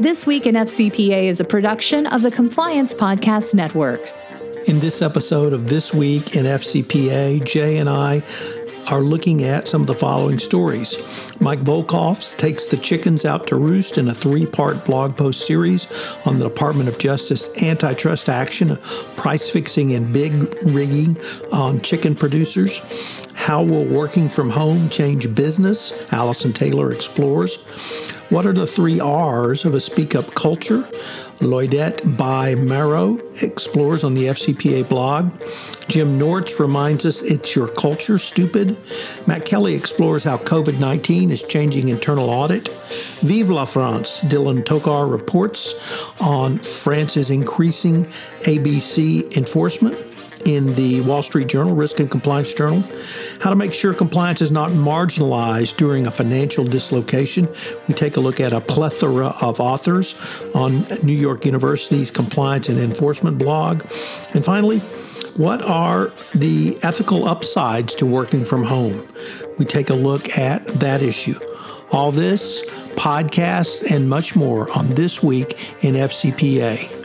This Week in FCPA is a production of the Compliance Podcast Network. In this episode of This Week in FCPA, Jay and I are looking at some of the following stories. Mike Volkov takes the chickens out to roost in a three part blog post series on the Department of Justice antitrust action, price fixing and bid rigging on chicken producers. How will working from home change business? Allison Taylor explores. What are the three R's of a speak up culture? Lloydette Bai-Marrow explores on the FCPA blog. Jim Nortz reminds us it's your culture, stupid. Matt Kelly explores how COVID 19 is changing internal audit. Vive la France, Dylan Tokar reports on France's increasing ABC enforcement in the Wall Street Journal, Risk and Compliance Journal, how to make sure compliance is not marginalized during a financial dislocation. We take a look at a plethora of authors on New York University's compliance and enforcement blog. And finally, what are the ethical upsides to working from home? We take a look at that issue. All this, podcasts, and much more on This Week in FCPA.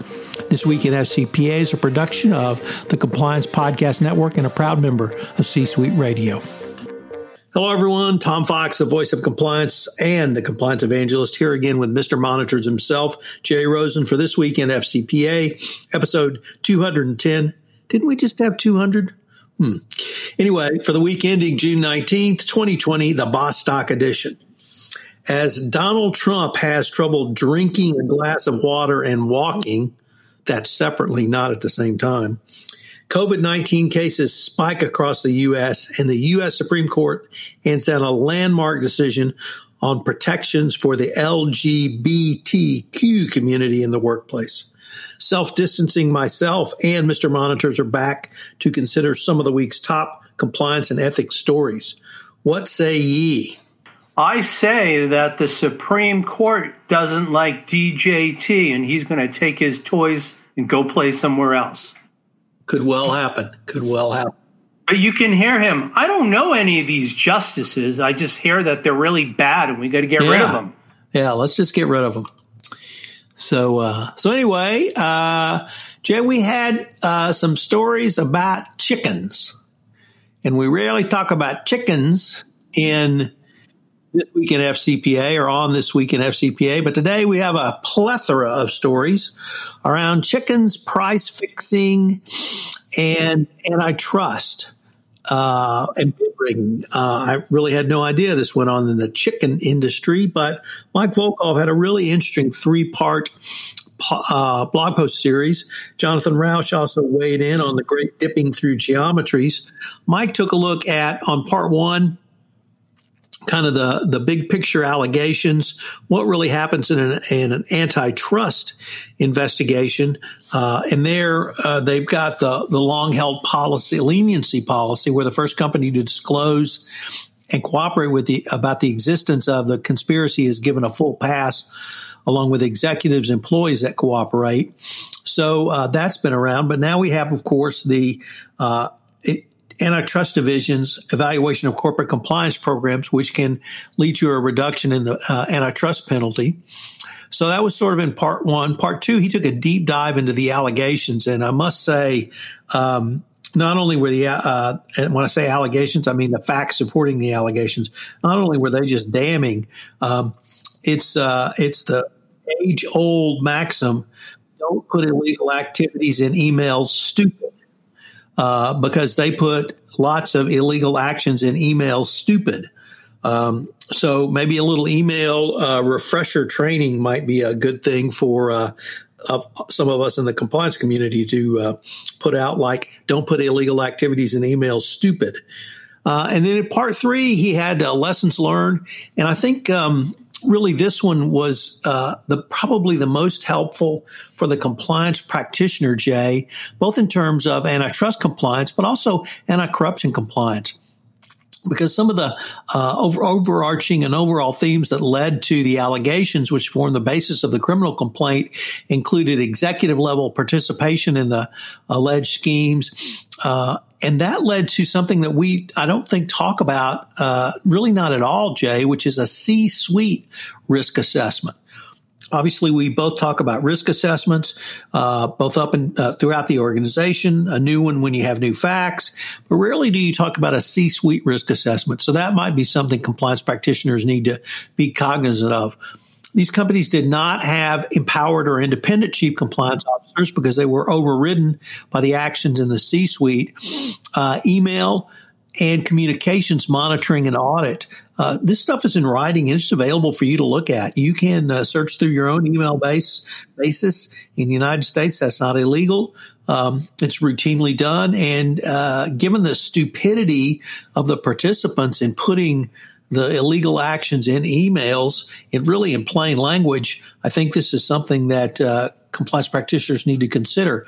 This Week in FCPA is a production of the Compliance Podcast Network and a proud member of C Suite Radio. Hello, everyone. Tom Fox, the voice of compliance and the compliance evangelist, here again with Mr. Monitors himself, Jay Rosen, for this week in FCPA, episode 210. Didn't we just have 200? Hmm. Anyway, for the week ending June 19th, 2020, the Bostock edition. As Donald Trump has trouble drinking a glass of water and walking, that separately, not at the same time. COVID 19 cases spike across the U.S., and the U.S. Supreme Court hands down a landmark decision on protections for the LGBTQ community in the workplace. Self distancing myself and Mr. Monitors are back to consider some of the week's top compliance and ethics stories. What say ye? I say that the Supreme Court doesn't like DJT and he's going to take his toys and go play somewhere else. Could well happen. Could well happen. But you can hear him. I don't know any of these justices. I just hear that they're really bad and we got to get yeah. rid of them. Yeah, let's just get rid of them. So, uh, so anyway, uh, Jay, we had uh, some stories about chickens, and we rarely talk about chickens in this week in FCPA or on this week in FCPA. But today we have a plethora of stories around chickens, price fixing, and and antitrust. Uh, and bid Uh, I really had no idea this went on in the chicken industry, but Mike Volkov had a really interesting three part uh, blog post series. Jonathan Rauch also weighed in on the great dipping through geometries. Mike took a look at, on part one, kind of the, the big picture allegations, what really happens in an, in an antitrust investigation. Uh, and there, uh, they've got the, the long held policy, leniency policy, where the first company to disclose and cooperate with the, about the existence of the conspiracy is given a full pass along with executives, employees that cooperate. So uh, that's been around. But now we have, of course, the uh, antitrust division's evaluation of corporate compliance programs, which can lead to a reduction in the uh, antitrust penalty. So that was sort of in part one. Part two, he took a deep dive into the allegations, and I must say, um, not only were the uh, and when I say allegations, I mean the facts supporting the allegations. Not only were they just damning, um, it's uh, it's the age old maxim: don't put illegal activities in emails. Stupid uh, because they put lots of illegal actions in emails stupid. Um, so maybe a little email uh, refresher training might be a good thing for uh, some of us in the compliance community to uh, put out, like don't put illegal activities in emails stupid. Uh, and then in part three, he had uh, lessons learned, and I think um, really this one was uh, the probably the most helpful for the compliance practitioner, Jay, both in terms of antitrust compliance, but also anti-corruption compliance because some of the uh, over, overarching and overall themes that led to the allegations, which formed the basis of the criminal complaint, included executive level participation in the alleged schemes. Uh, and that led to something that we, I don't think, talk about, uh, really not at all, Jay, which is a C suite risk assessment. Obviously, we both talk about risk assessments, uh, both up and uh, throughout the organization. A new one when you have new facts, but rarely do you talk about a C-suite risk assessment. So that might be something compliance practitioners need to be cognizant of. These companies did not have empowered or independent chief compliance officers because they were overridden by the actions in the C-suite. Uh, email and communications monitoring and audit. Uh, this stuff is in writing it's available for you to look at. You can uh, search through your own email base basis in the United States. That's not illegal. Um, it's routinely done. And uh, given the stupidity of the participants in putting the illegal actions in emails, in really in plain language, I think this is something that uh, compliance practitioners need to consider.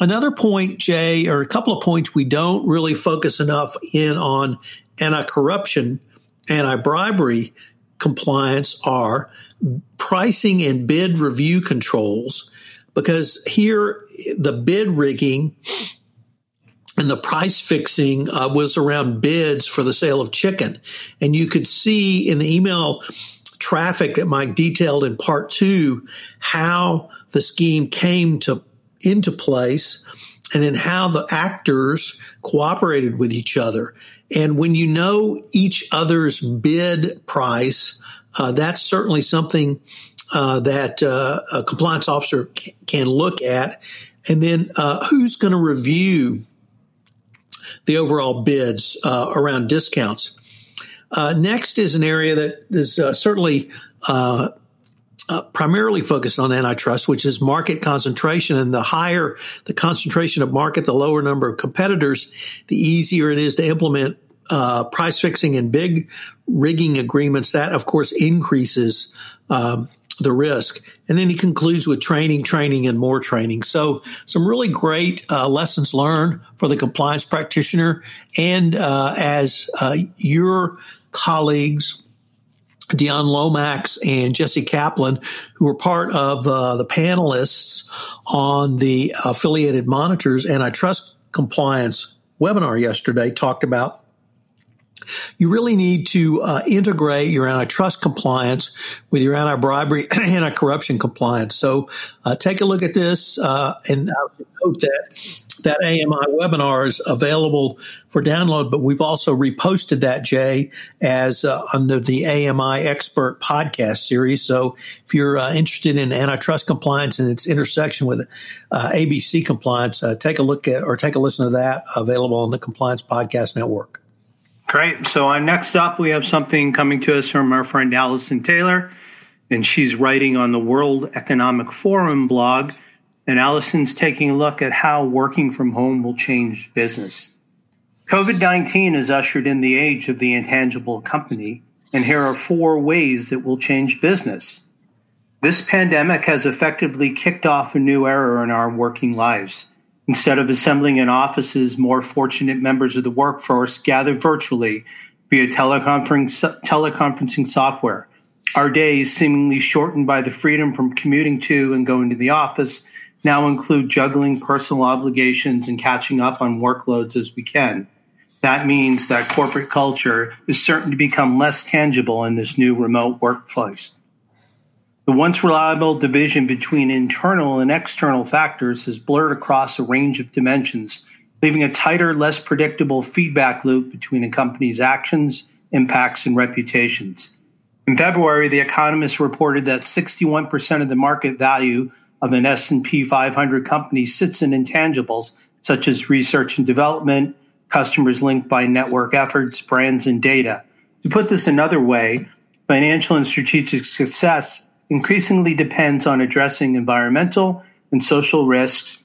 Another point, Jay, or a couple of points we don't really focus enough in on anti-corruption, anti-bribery compliance are pricing and bid review controls because here the bid rigging and the price fixing uh, was around bids for the sale of chicken and you could see in the email traffic that mike detailed in part two how the scheme came to into place and then how the actors cooperated with each other. And when you know each other's bid price, uh, that's certainly something uh, that uh, a compliance officer c- can look at. And then uh, who's going to review the overall bids uh, around discounts? Uh, next is an area that is certainly uh, primarily focused on antitrust, which is market concentration. And the higher the concentration of market, the lower number of competitors, the easier it is to implement uh, price fixing and bid rigging agreements. That, of course, increases um, the risk. And then he concludes with training, training, and more training. So, some really great uh, lessons learned for the compliance practitioner. And uh, as uh, your colleagues, Dionne Lomax and Jesse Kaplan, who were part of uh, the panelists on the affiliated monitors antitrust compliance webinar yesterday, talked about you really need to uh, integrate your antitrust compliance with your anti-bribery, anti-corruption compliance. So uh, take a look at this, uh, and I note that that AMI webinar is available for download, but we've also reposted that, Jay, as uh, under the AMI Expert podcast series. So if you're uh, interested in antitrust compliance and its intersection with uh, ABC compliance, take a look at or take a listen to that available on the Compliance Podcast Network. Great. So uh, next up, we have something coming to us from our friend Allison Taylor, and she's writing on the World Economic Forum blog and Allison's taking a look at how working from home will change business. COVID 19 has ushered in the age of the intangible company, and here are four ways it will change business. This pandemic has effectively kicked off a new era in our working lives. Instead of assembling in offices, more fortunate members of the workforce gather virtually via teleconferencing, teleconferencing software. Our days, seemingly shortened by the freedom from commuting to and going to the office, now include juggling personal obligations and catching up on workloads as we can. That means that corporate culture is certain to become less tangible in this new remote workplace. The once reliable division between internal and external factors has blurred across a range of dimensions, leaving a tighter, less predictable feedback loop between a company's actions, impacts, and reputations. In February, The Economist reported that 61% of the market value of an S&P 500 company sits in intangibles such as research and development, customers linked by network efforts, brands, and data. To put this another way, financial and strategic success increasingly depends on addressing environmental and social risks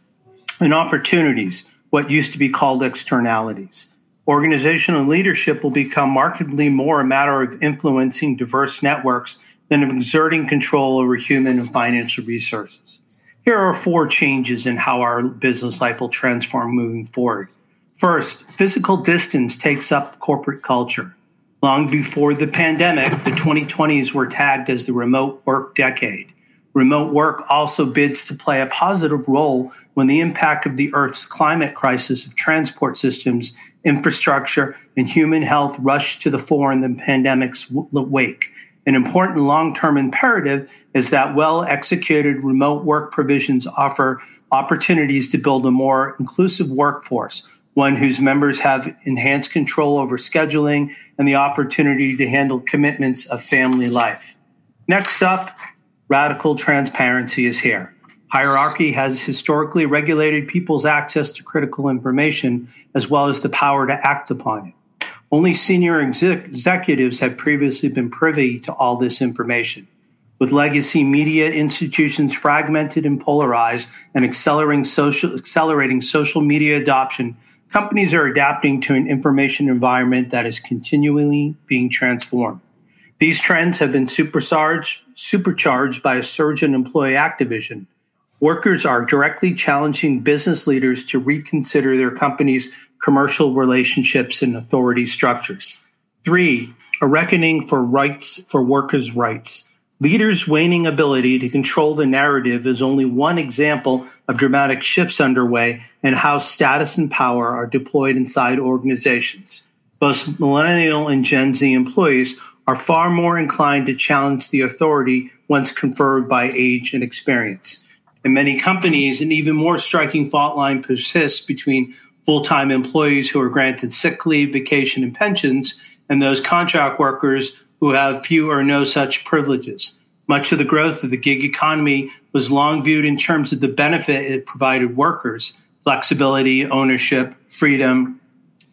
and opportunities, what used to be called externalities. Organizational leadership will become markedly more a matter of influencing diverse networks than of exerting control over human and financial resources. Here are four changes in how our business life will transform moving forward. First, physical distance takes up corporate culture. Long before the pandemic, the 2020s were tagged as the remote work decade. Remote work also bids to play a positive role when the impact of the Earth's climate crisis of transport systems, infrastructure, and human health rushed to the fore in the pandemic's wake. An important long term imperative is that well executed remote work provisions offer opportunities to build a more inclusive workforce, one whose members have enhanced control over scheduling and the opportunity to handle commitments of family life. Next up, radical transparency is here. Hierarchy has historically regulated people's access to critical information as well as the power to act upon it. Only senior exec- executives have previously been privy to all this information. With legacy media institutions fragmented and polarized and accelerating social, accelerating social media adoption, companies are adapting to an information environment that is continually being transformed. These trends have been supercharged, supercharged by a surge in employee activism. Workers are directly challenging business leaders to reconsider their company's commercial relationships and authority structures. Three, a reckoning for rights for workers' rights. Leaders' waning ability to control the narrative is only one example of dramatic shifts underway and how status and power are deployed inside organizations. Both millennial and Gen Z employees are far more inclined to challenge the authority once conferred by age and experience. In many companies, an even more striking fault line persists between full time employees who are granted sick leave, vacation, and pensions, and those contract workers who have few or no such privileges. Much of the growth of the gig economy was long viewed in terms of the benefit it provided workers flexibility, ownership, freedom,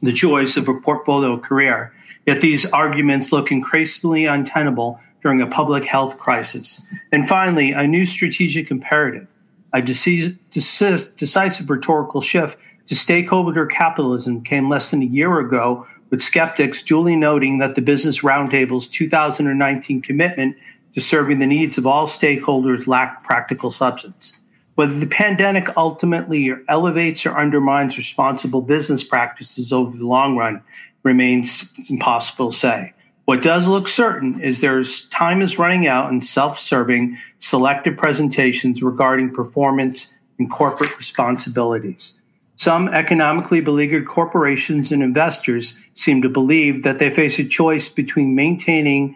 the joys of a portfolio career. Yet these arguments look increasingly untenable during a public health crisis. And finally, a new strategic imperative, a decisive rhetorical shift to stakeholder capitalism came less than a year ago, with skeptics duly noting that the Business Roundtable's 2019 commitment to serving the needs of all stakeholders lack practical substance. Whether the pandemic ultimately elevates or undermines responsible business practices over the long run remains impossible to say. What does look certain is there's time is running out in self-serving selective presentations regarding performance and corporate responsibilities. Some economically beleaguered corporations and investors seem to believe that they face a choice between maintaining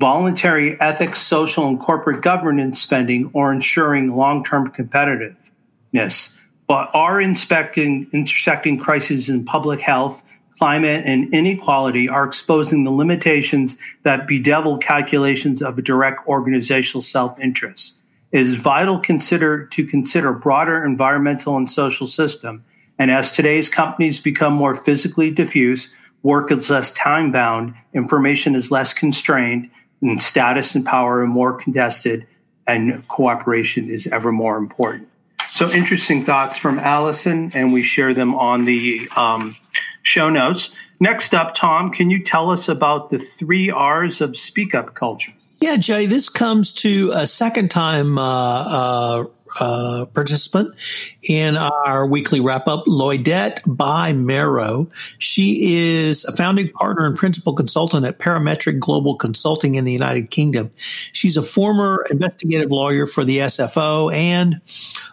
voluntary ethics, social, and corporate governance spending or ensuring long-term competitiveness. But are inspecting intersecting crises in public health, climate, and inequality are exposing the limitations that bedevil calculations of a direct organizational self-interest. It is vital consider, to consider broader environmental and social system. And as today's companies become more physically diffuse, work is less time bound, information is less constrained, and status and power are more contested, and cooperation is ever more important. So, interesting thoughts from Allison, and we share them on the um, show notes. Next up, Tom, can you tell us about the three R's of speak up culture? Yeah, Jay, this comes to a second time uh, uh, uh, participant in our weekly wrap up, Lloydette Bai-Marrow. She is a founding partner and principal consultant at Parametric Global Consulting in the United Kingdom. She's a former investigative lawyer for the SFO and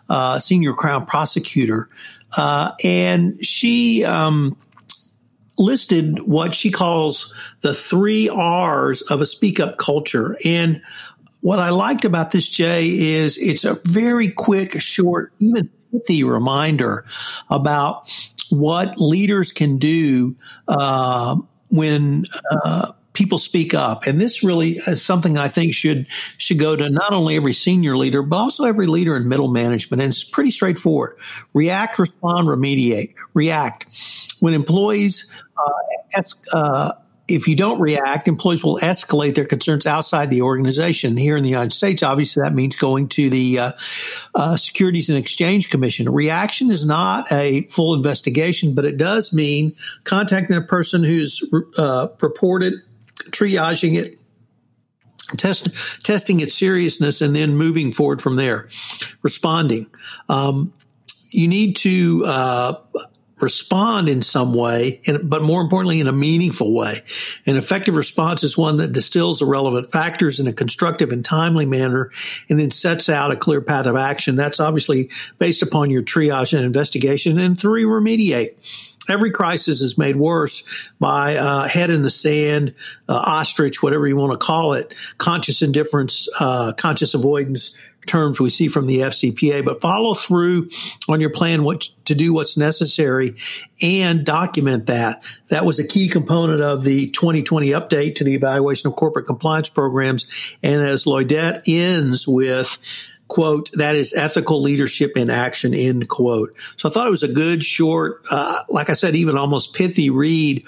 uh, senior crown prosecutor. Uh, and she, um, listed what she calls the three R's of a speak up culture. And what I liked about this, Jay, is it's a very quick, short, even pithy reminder about what leaders can do uh, when uh, people speak up. And this really is something I think should should go to not only every senior leader, but also every leader in middle management. And it's pretty straightforward. React, respond, remediate. React. When employees uh, uh, if you don't react, employees will escalate their concerns outside the organization. Here in the United States, obviously, that means going to the uh, uh, Securities and Exchange Commission. Reaction is not a full investigation, but it does mean contacting the person who's uh, reported, triaging it, test, testing its seriousness and then moving forward from there, responding. Um, you need to uh, respond in some way, but more importantly, in a meaningful way. An effective response is one that distills the relevant factors in a constructive and timely manner and then sets out a clear path of action. That's obviously based upon your triage and investigation. And three, remediate. Every crisis is made worse by uh, head in the sand, uh, ostrich, whatever you want to call it, conscious indifference, uh, conscious avoidance, terms we see from the FCPA, but follow through on your plan what to do what's necessary and document that. That was a key component of the 2020 update to the evaluation of corporate compliance programs. And as Lloydette ends with quote, that is ethical leadership in action, end quote. So I thought it was a good, short, uh, like I said, even almost pithy read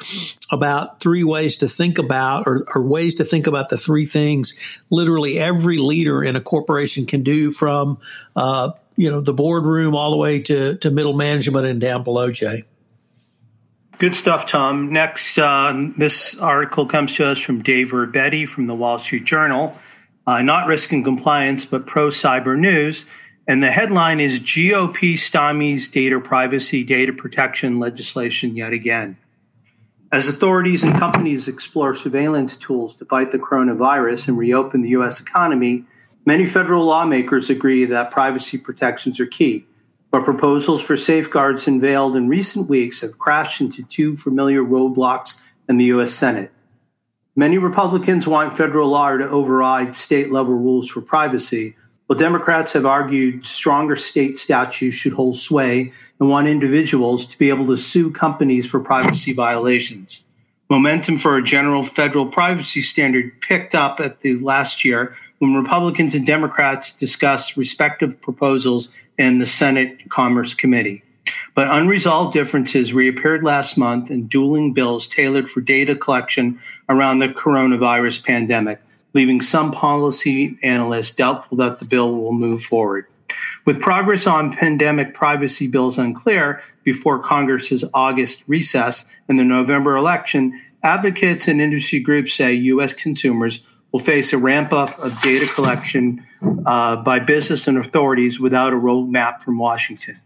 about three ways to think about or, or, ways to think about the three things literally every leader in a corporation can do from, uh, you know, the boardroom all the way to, to middle management and down below, Jay. Good stuff, Tom. Next, uh, this article comes to us from Dave Uberti from the Wall Street Journal uh, not risk and compliance, but pro cyber news. And the headline is GOP stymies data privacy, data protection legislation yet again. As authorities and companies explore surveillance tools to fight the coronavirus and reopen the U.S. economy, many federal lawmakers agree that privacy protections are key. But proposals for safeguards unveiled in recent weeks have crashed into two familiar roadblocks in the U.S. Senate. Many Republicans want federal law to override state level rules for privacy, while Democrats have argued stronger state statutes should hold sway and want individuals to be able to sue companies for privacy violations. Momentum for a general federal privacy standard picked up at the last year when Republicans and Democrats discussed respective proposals in the Senate Commerce Committee. But unresolved differences reappeared last month in dueling bills tailored for data collection around the coronavirus pandemic, leaving some policy analysts doubtful that the bill will move forward. With progress on pandemic privacy bills unclear before Congress's August recess and the November election, advocates and industry groups say U.S. consumers will face a ramp up of data collection uh, by business and authorities without a roadmap from Washington.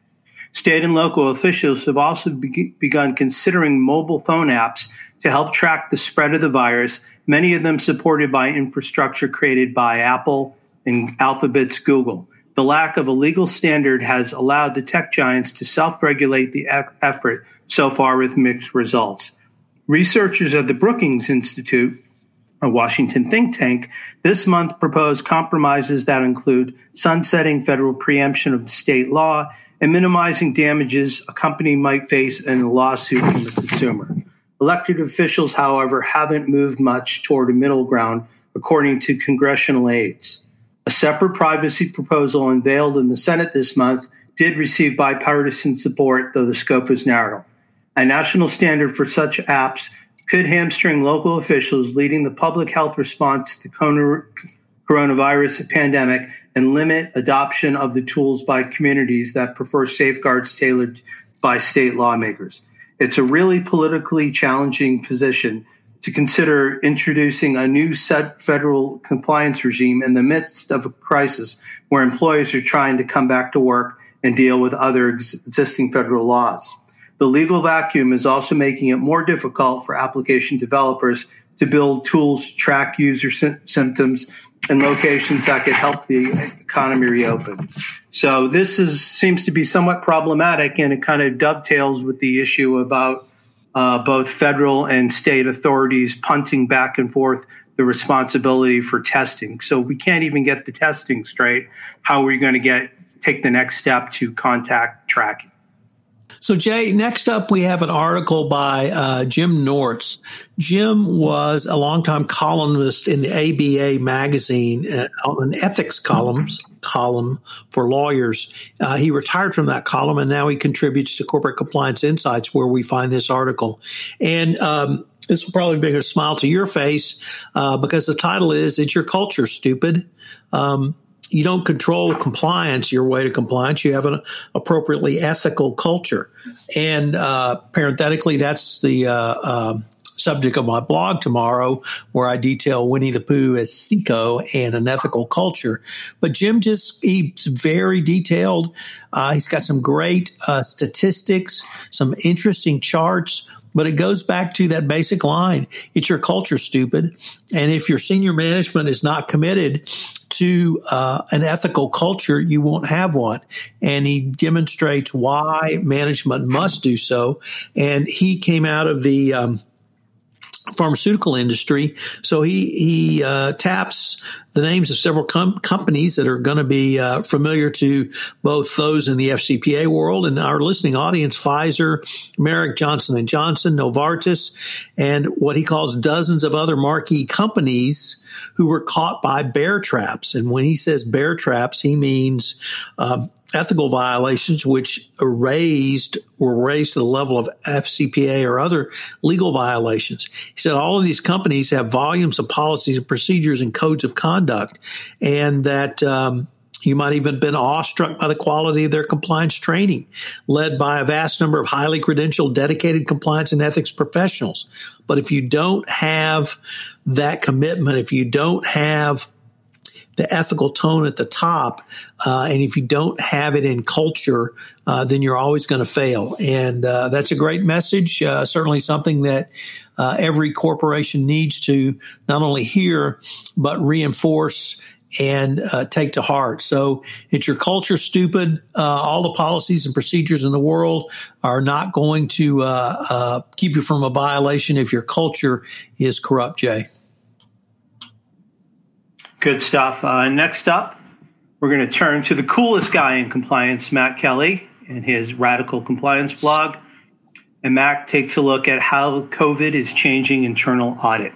State and local officials have also be- begun considering mobile phone apps to help track the spread of the virus, many of them supported by infrastructure created by Apple and Alphabet's Google. The lack of a legal standard has allowed the tech giants to self regulate the e- effort so far with mixed results. Researchers at the Brookings Institute, a Washington think tank, this month proposed compromises that include sunsetting federal preemption of state law and minimizing damages a company might face in a lawsuit from the consumer. Elected officials, however, haven't moved much toward a middle ground, according to congressional aides. A separate privacy proposal unveiled in the Senate this month did receive bipartisan support, though the scope is narrow. A national standard for such apps could hamstring local officials leading the public health response to the coronavirus pandemic and limit adoption of the tools by communities that prefer safeguards tailored by state lawmakers. It's a really politically challenging position to consider introducing a new set federal compliance regime in the midst of a crisis where employers are trying to come back to work and deal with other existing federal laws. The legal vacuum is also making it more difficult for application developers to build tools to track user sy- symptoms and locations that could help the economy reopen. So this is seems to be somewhat problematic, and it kind of dovetails with the issue about uh, both federal and state authorities punting back and forth the responsibility for testing. So we can't even get the testing straight. How are we going to get take the next step to contact tracking? So, Jay, next up, we have an article by uh, Jim Nortz. Jim was a longtime columnist in the ABA magazine, uh, an ethics columns column for lawyers. Uh, he retired from that column, and now he contributes to Corporate Compliance Insights, where we find this article. And um, this will probably bring a smile to your face uh, because the title is "It's Your Culture, Stupid." Um, you don't control compliance your way to compliance. You have an appropriately ethical culture. And uh, parenthetically, that's the uh, uh, subject of my blog tomorrow, where I detail Winnie the Pooh as Seco and an ethical culture. But Jim just, he's very detailed. Uh, he's got some great uh, statistics, some interesting charts. But it goes back to that basic line. It's your culture, stupid. And if your senior management is not committed to uh, an ethical culture, you won't have one. And he demonstrates why management must do so. And he came out of the um, pharmaceutical industry. So he he uh, taps the names of several com- companies that are going to be uh, familiar to both those in the FCPA world and our listening audience: Pfizer, Merck, Johnson and Johnson, Novartis, and what he calls dozens of other marquee companies who were caught by bear traps. And when he says bear traps, he means um, ethical violations which raised were raised to the level of FCPA or other legal violations. He said all of these companies have volumes of policies and procedures and codes of conduct, and that um, you might even have been awestruck by the quality of their compliance training, led by a vast number of highly credentialed, dedicated compliance and ethics professionals. But if you don't have that commitment, if you don't have the ethical tone at the top. Uh, and if you don't have it in culture, uh, then you're always going to fail. And uh, that's a great message. Uh, certainly something that uh, every corporation needs to not only hear, but reinforce and uh, take to heart. So it's your culture stupid. all the policies and procedures in the world are not going to keep you from a violation if your culture is corrupt, Jay. Good stuff. Uh, next up, we're going to turn to the coolest guy in compliance, Matt Kelly, and his Radical Compliance blog. And Matt takes a look at how COVID is changing internal audit.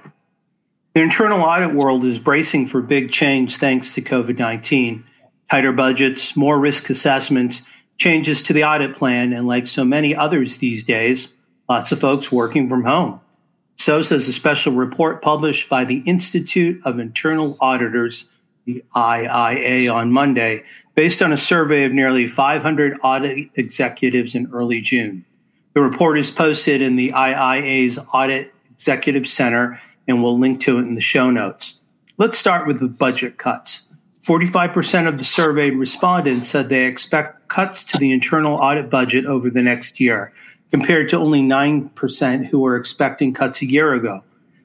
The internal audit world is bracing for big change thanks to COVID 19. Tighter budgets, more risk assessments, changes to the audit plan, and like so many others these days, lots of folks working from home. So says a special report published by the Institute of Internal Auditors, the IIA, on Monday, based on a survey of nearly 500 audit executives in early June. The report is posted in the IIA's Audit Executive Center, and we'll link to it in the show notes. Let's start with the budget cuts. 45% of the surveyed respondents said they expect cuts to the internal audit budget over the next year compared to only 9% who were expecting cuts a year ago.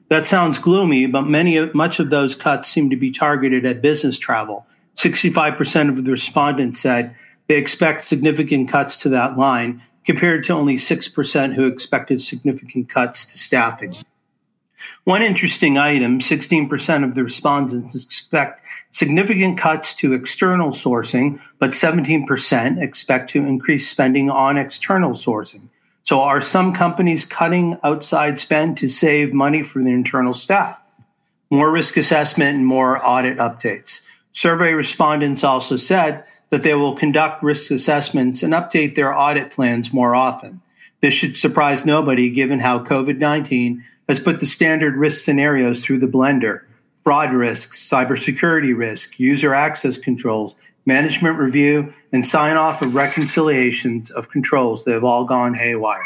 That sounds gloomy, but many much of those cuts seem to be targeted at business travel. 65% of the respondents said they expect significant cuts to that line, compared to only 6% who expected significant cuts to staffing. One interesting item 16% of the respondents expect significant cuts to external sourcing, but 17% expect to increase spending on external sourcing. So are some companies cutting outside spend to save money for their internal staff? More risk assessment and more audit updates. Survey respondents also said that they will conduct risk assessments and update their audit plans more often. This should surprise nobody given how COVID 19 has put the standard risk scenarios through the blender fraud risks, cybersecurity risk, user access controls, management review, and sign off of reconciliations of controls that have all gone haywire.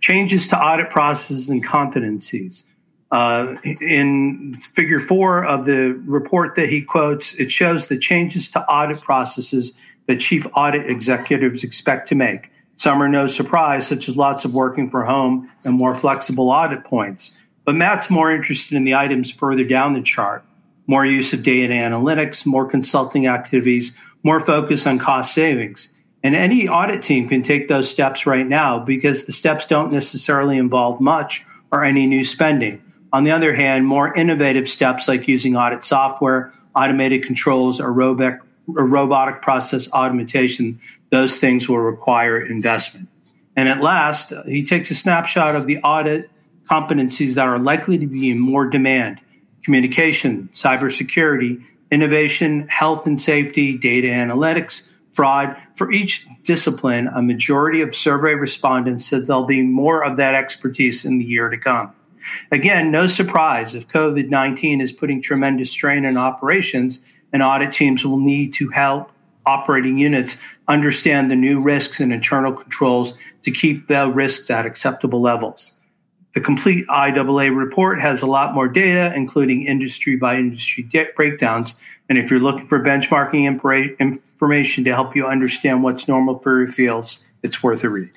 Changes to audit processes and competencies. Uh, in figure four of the report that he quotes, it shows the changes to audit processes that chief audit executives expect to make. Some are no surprise, such as lots of working from home and more flexible audit points. But Matt's more interested in the items further down the chart more use of data analytics, more consulting activities, more focus on cost savings. And any audit team can take those steps right now because the steps don't necessarily involve much or any new spending. On the other hand, more innovative steps like using audit software, automated controls, or robotic, or robotic process automation, those things will require investment. And at last, he takes a snapshot of the audit competencies that are likely to be in more demand communication, cybersecurity, innovation, health and safety, data analytics, fraud. For each discipline, a majority of survey respondents said there'll be more of that expertise in the year to come. Again, no surprise if COVID 19 is putting tremendous strain on operations, and audit teams will need to help operating units understand the new risks and internal controls to keep the risks at acceptable levels The complete IAA report has a lot more data, including industry by industry breakdowns. And if you're looking for benchmarking information to help you understand what's normal for your fields, it's worth a read.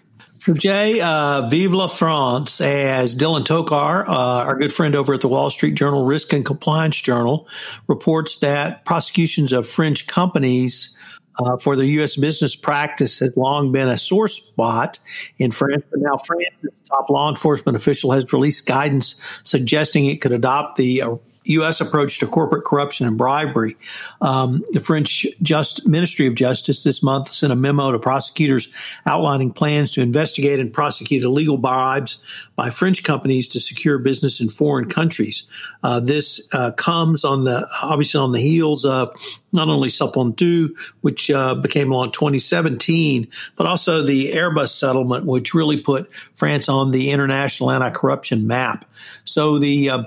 Jay, uh, Vive la France, as Dylan Tokar, uh, our good friend over at the Wall Street Journal Risk and Compliance Journal, reports that prosecutions of French companies uh, for the U.S. business practice has long been a sore spot in France, but now France's top law enforcement official has released guidance suggesting it could adopt the uh, U.S. approach to corporate corruption and bribery. Um, the French Just Ministry of Justice this month sent a memo to prosecutors outlining plans to investigate and prosecute illegal bribes by French companies to secure business in foreign countries. Uh, this uh, comes on the obviously on the heels of not only Sapin II, which uh, became law in 2017, but also the Airbus settlement, which really put France on the international anti-corruption map. So the uh,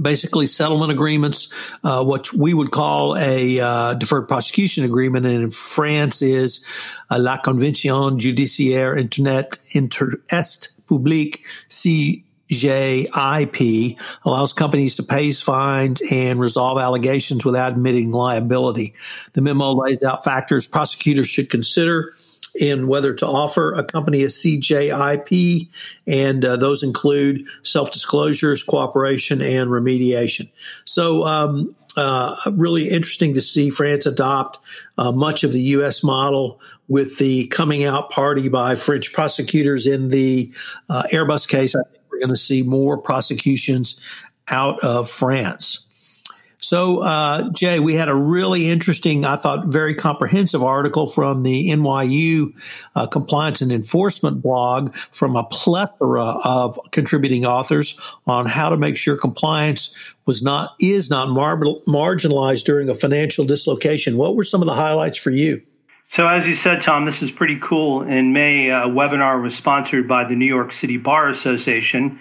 basically settlement agreements, uh, what we would call a uh, deferred prosecution agreement, and in France is uh, La Convention Judiciaire Internet Inter Est Public CJIP allows companies to pay fines and resolve allegations without admitting liability. The memo lays out factors prosecutors should consider in whether to offer a company a CJIP, and uh, those include self disclosures, cooperation, and remediation. So, um, uh, really interesting to see France adopt uh, much of the U.S. model with the coming out party by French prosecutors in the uh, Airbus case. I think we're going to see more prosecutions out of France. So, uh, Jay, we had a really interesting, I thought, very comprehensive article from the NYU uh, Compliance and Enforcement blog from a plethora of contributing authors on how to make sure compliance was not is not mar- marginalized during a financial dislocation. What were some of the highlights for you? So, as you said, Tom, this is pretty cool. In May, a webinar was sponsored by the New York City Bar Association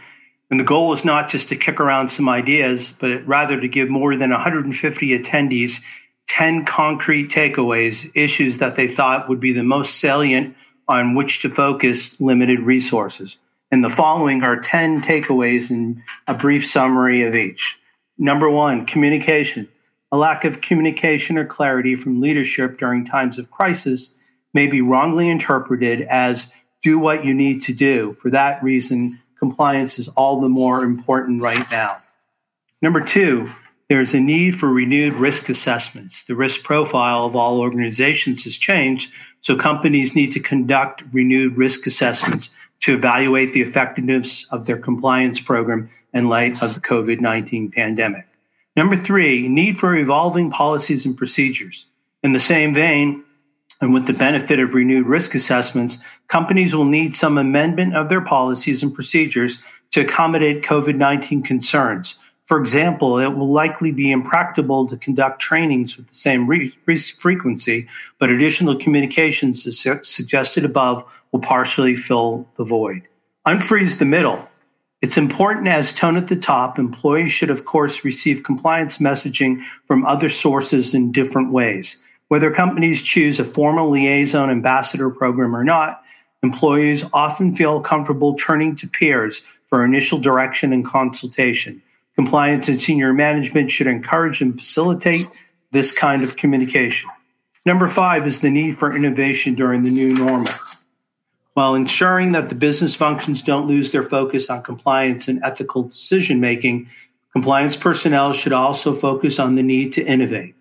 and the goal was not just to kick around some ideas, but rather to give more than 150 attendees 10 concrete takeaways, issues that they thought would be the most salient on which to focus limited resources. And the following are 10 takeaways and a brief summary of each. Number one, communication. A lack of communication or clarity from leadership during times of crisis may be wrongly interpreted as do what you need to do. For that reason, compliance is all the more important right now. Number two, there's a need for renewed risk assessments. The risk profile of all organizations has changed, so companies need to conduct renewed risk assessments to evaluate the effectiveness of their compliance program in light of the COVID 19 pandemic. Number three, need for evolving policies and procedures. In the same vein, and with the benefit of renewed risk assessments, companies will need some amendment of their policies and procedures to accommodate COVID 19 concerns. For example, it will likely be impractical to conduct trainings with the same re- re- frequency, but additional communications, as su- suggested above, will partially fill the void. Unfreeze the middle. It's important as tone at the top. Employees should, of course, receive compliance messaging from other sources in different ways. Whether companies choose a formal liaison ambassador program or not, employees often feel comfortable turning to peers for initial direction and consultation. Compliance and senior management should encourage and facilitate this kind of communication. Number five is the need for innovation during the new normal. While ensuring that the business functions don't lose their focus on compliance and ethical decision making, compliance personnel should also focus on the need to innovate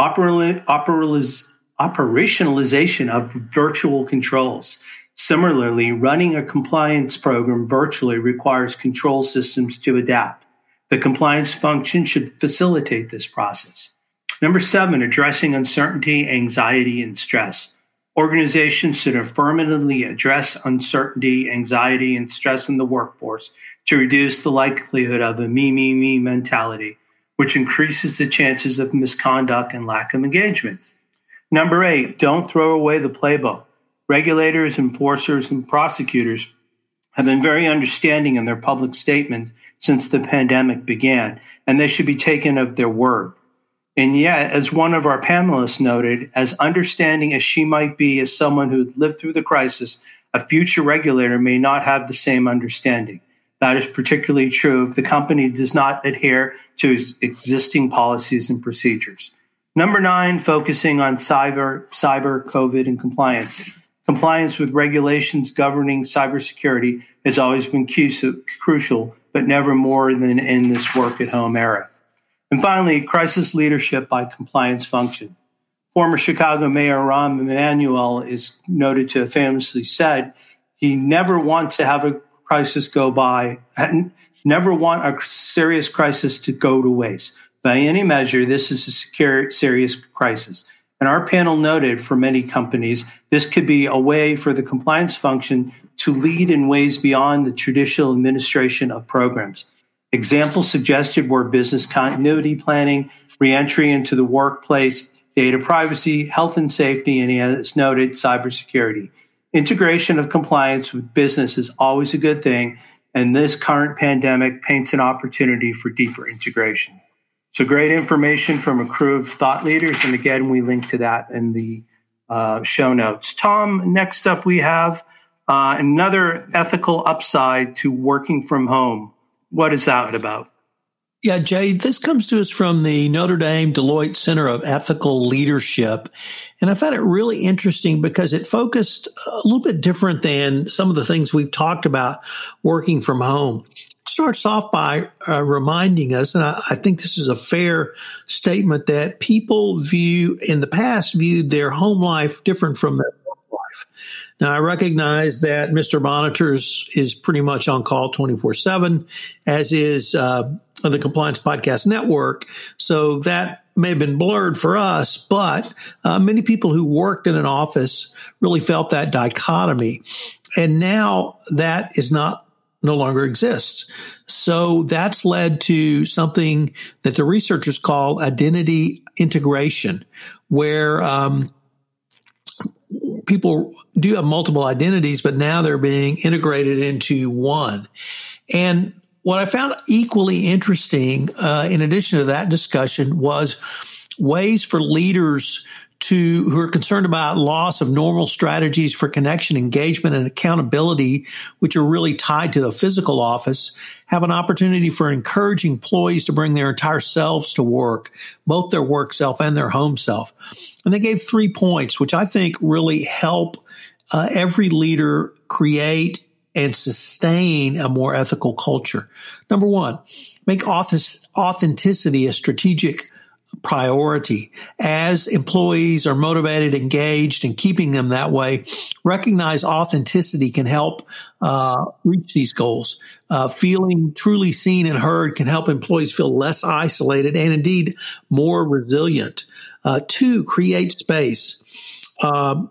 operationalization of virtual controls. Similarly, running a compliance program virtually requires control systems to adapt. The compliance function should facilitate this process. Number seven, addressing uncertainty, anxiety, and stress. Organizations should affirmatively address uncertainty, anxiety, and stress in the workforce to reduce the likelihood of a me, me, me mentality which increases the chances of misconduct and lack of engagement. Number eight, don't throw away the playbook. Regulators, enforcers, and prosecutors have been very understanding in their public statements since the pandemic began, and they should be taken of their word. And yet, as one of our panelists noted, as understanding as she might be as someone who lived through the crisis, a future regulator may not have the same understanding. That is particularly true if the company does not adhere to existing policies and procedures. Number nine, focusing on cyber, cyber, COVID, and compliance. Compliance with regulations governing cybersecurity has always been crucial, but never more than in this work at home era. And finally, crisis leadership by compliance function. Former Chicago Mayor Rahm Emanuel is noted to have famously said he never wants to have a crisis go by, never want a serious crisis to go to waste. By any measure, this is a secure, serious crisis. And our panel noted for many companies, this could be a way for the compliance function to lead in ways beyond the traditional administration of programs. Examples suggested were business continuity planning, reentry into the workplace, data privacy, health and safety, and as noted, cybersecurity. Integration of compliance with business is always a good thing, and this current pandemic paints an opportunity for deeper integration. So great information from a crew of thought leaders. And again, we link to that in the uh, show notes. Tom, next up, we have uh, another ethical upside to working from home. What is that about? Yeah, Jay, this comes to us from the Notre Dame Deloitte Center of Ethical Leadership. And I found it really interesting because it focused a little bit different than some of the things we've talked about working from home It starts off by uh, reminding us, and I, I, think this is a fair statement, that people view, in the past, viewed their home life different from their work life. Now, I recognize that Mr. Monitors is pretty much on call 24 7, as is uh, the Compliance Podcast Network. So that may have been blurred for us, but uh, many people who worked in an office really felt that dichotomy. And now that is not no longer exists. So that's led to something that the researchers call identity integration, where um, people do have multiple identities, but now they're being integrated into one. And what I found equally interesting, uh, in addition to that discussion, was ways for leaders to who are concerned about loss of normal strategies for connection, engagement, and accountability, which are really tied to the physical office, have an opportunity for encouraging employees to bring their entire selves to work, both their work self and their home self. And they gave three points, which I think really help uh, every leader create and sustain a more ethical culture. Number one, make authenticity a strategic priority. As employees are motivated, engaged, and keeping them that way, recognize authenticity can help uh, reach these goals. Uh, feeling truly seen and heard can help employees feel less isolated and indeed more resilient. Uh, two, create space. Um,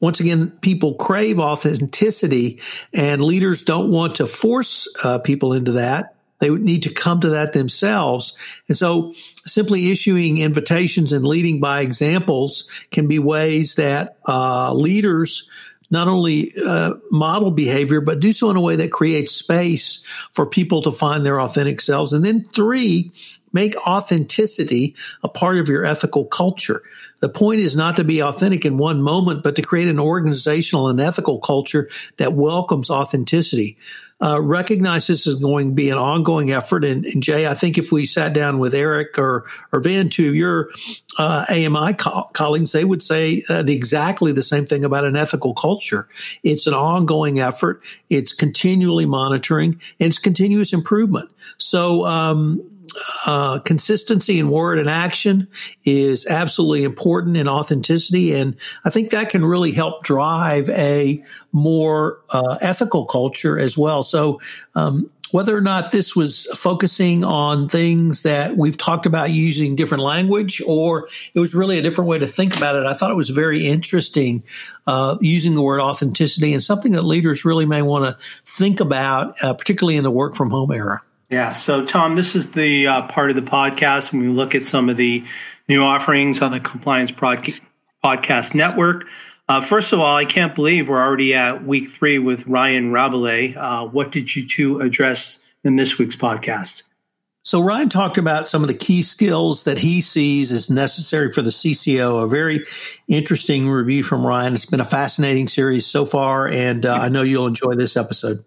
once again, people crave authenticity, and leaders don't want to force uh, people into that. They would need to come to that themselves. And so simply issuing invitations and leading by examples can be ways that uh, leaders not only uh, model behavior, but do so in a way that creates space for people to find their authentic selves. And then three, make authenticity a part of your ethical culture. The point is not to be authentic in one moment, but to create an organizational and ethical culture that welcomes authenticity uh, recognize this is going to be an ongoing effort. And, and, Jay, I think if we sat down with Eric or or Van, two of your uh, AMI co- colleagues, they would say uh, the, exactly the same thing about an ethical culture. It's an ongoing effort. It's continually monitoring and it's continuous improvement. So. Um, uh, consistency in word and action is absolutely important in authenticity. And I think that can really help drive a more uh, ethical culture as well. So, um, whether or not this was focusing on things that we've talked about using different language or it was really a different way to think about it, I thought it was very interesting uh, using the word authenticity and something that leaders really may want to think about, uh, particularly in the work from home era. Yeah. So, Tom, this is the uh, part of the podcast when we look at some of the new offerings on the Compliance Podcast Network. Uh, first of all, I can't believe we're already at week three with Ryan Rabelais. Uh, what did you two address in this week's podcast? So Ryan talked about some of the key skills that he sees as necessary for the CCO. A very interesting review from Ryan. It's been a fascinating series so far, and uh, I know you'll enjoy this episode.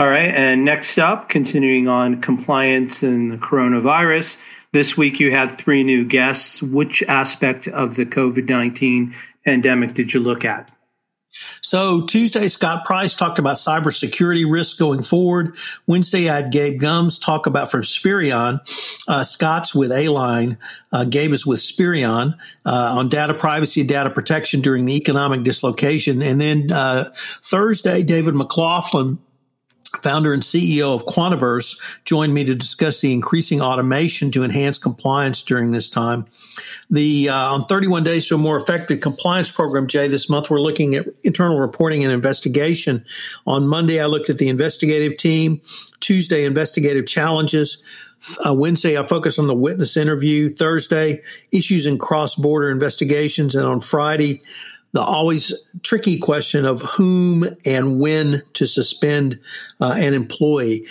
All right. And next up, continuing on compliance and the coronavirus. This week you had three new guests. Which aspect of the COVID 19 pandemic did you look at? So Tuesday, Scott Price talked about cybersecurity risks going forward. Wednesday, I had Gabe Gumbs talk about from Spirion. Uh, Scott's with A-Line. Uh, Gabe is with Spirion uh, on data privacy and data protection during the economic dislocation. And then uh, Thursday, David McLaughlin founder and CEO of QuantaVerse, joined me to discuss the increasing automation to enhance compliance during this time. The uh, on 31 days to a more effective compliance program, Jay. This month we're looking at internal reporting and investigation. On Monday, I looked at the investigative team. Tuesday, investigative challenges. Uh, Wednesday, I focused on the witness interview. Thursday, issues in cross border investigations. And on Friday, the always tricky question of whom and when to suspend uh, an employee.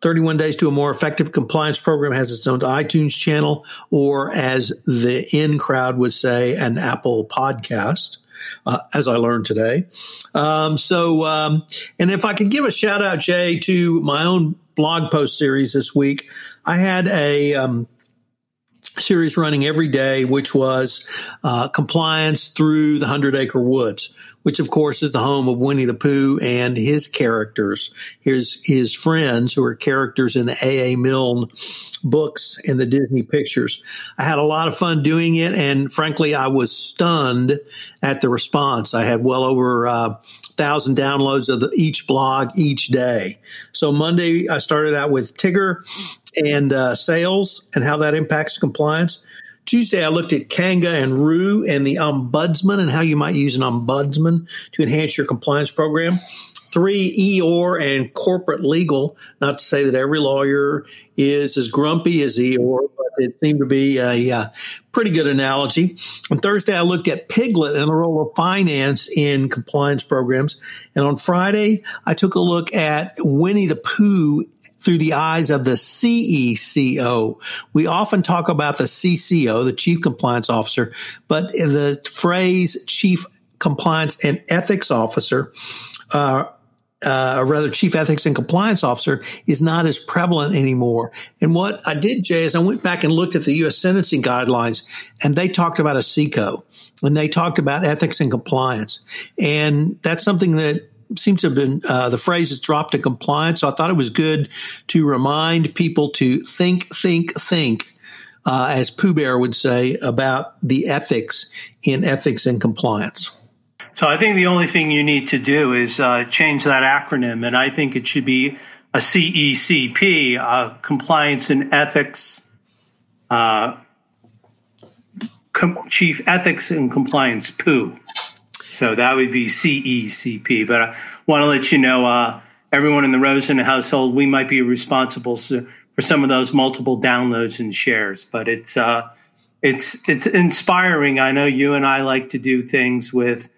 31 Days to a More Effective Compliance Program has its own iTunes channel, or as the in crowd would say, an Apple podcast. Uh, as I learned today. Um, so, um, and if I could give a shout out, Jay, to my own blog post series this week, I had a um, series running every day, which was uh, compliance through the Hundred Acre Woods, which of course is the home of Winnie the Pooh and his characters, his his friends who are characters in the A. A. Milne books and the Disney pictures. I had a lot of fun doing it, and frankly, I was stunned at the response. I had well over uh, thousand downloads of the, each blog each day. So Monday, I started out with Tigger and uh, sales and how that impacts compliance. Tuesday, I looked at Kanga and Roo and the ombudsman and how you might use an ombudsman to enhance your compliance program. Three, Eeyore and corporate legal. Not to say that every lawyer is as grumpy as Eeyore, but it seemed to be a, a pretty good analogy. On Thursday, I looked at Piglet and the role of finance in compliance programs. And on Friday, I took a look at Winnie the Pooh through the eyes of the CECO. We often talk about the CCO, the Chief Compliance Officer, but the phrase Chief Compliance and Ethics Officer, uh, uh, or rather chief ethics and compliance officer is not as prevalent anymore. And what I did, Jay, is I went back and looked at the U.S. sentencing guidelines and they talked about a CECO and they talked about ethics and compliance. And that's something that seems to have been uh, the phrase has dropped to compliance. So I thought it was good to remind people to think, think, think, uh, as Pooh Bear would say, about the ethics in ethics and compliance. So I think the only thing you need to do is uh, change that acronym, and I think it should be a CECP, uh, Compliance and Ethics. Uh, Chief Ethics and Compliance Pooh. So that would be CECP. But I want to let you know, uh, everyone in the Rosen household, we might be responsible for some of those multiple downloads and shares. But it's uh, it's it's inspiring. I know you and I like to do things with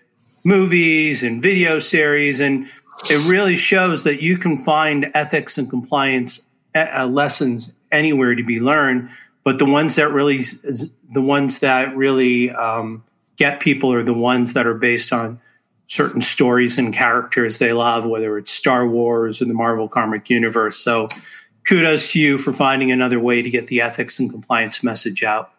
movies and video series, and it really shows that you can find ethics and compliance uh, lessons anywhere to be learned. But the ones that really, the ones that really um, get people are the ones that are based on certain stories and characters they love, whether it's Star Wars or the Marvel comic universe. So kudos to you for finding another way to get the ethics and compliance message out.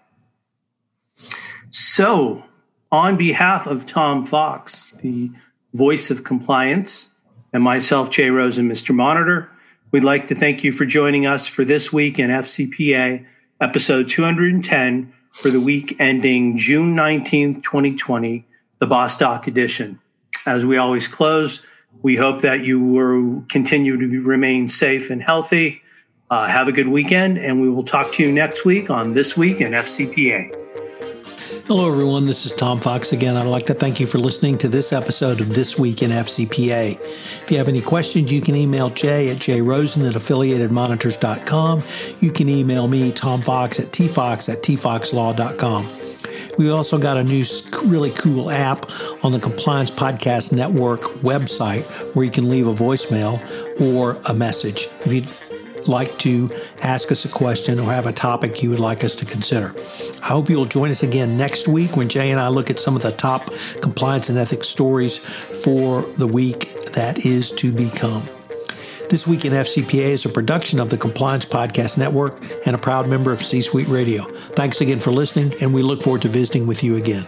So, on behalf of Tom Fox, the voice of compliance, and myself, Jay Rosen, Mr. Monitor, we'd like to thank you for joining us for this week in FCPA, episode 210 for the week ending June 19th, 2020, the Bostock edition. As we always close, we hope that you will continue to remain safe and healthy. Uh, have a good weekend, and we will talk to you next week on This Week in FCPA. Hello, everyone. This is Tom Fox again. I'd like to thank you for listening to this episode of This Week in FCPA. If you have any questions, you can email Jay at jrosen at affiliatedmonitors.com. You can email me, Tom Fox, at tfox at tfoxlaw.com. We also got a new really cool app on the Compliance Podcast Network website where you can leave a voicemail or a message. If you like to ask us a question or have a topic you would like us to consider. I hope you'll join us again next week when Jay and I look at some of the top compliance and ethics stories for the week that is to become. This Week in FCPA is a production of the Compliance Podcast Network and a proud member of C Suite Radio. Thanks again for listening, and we look forward to visiting with you again.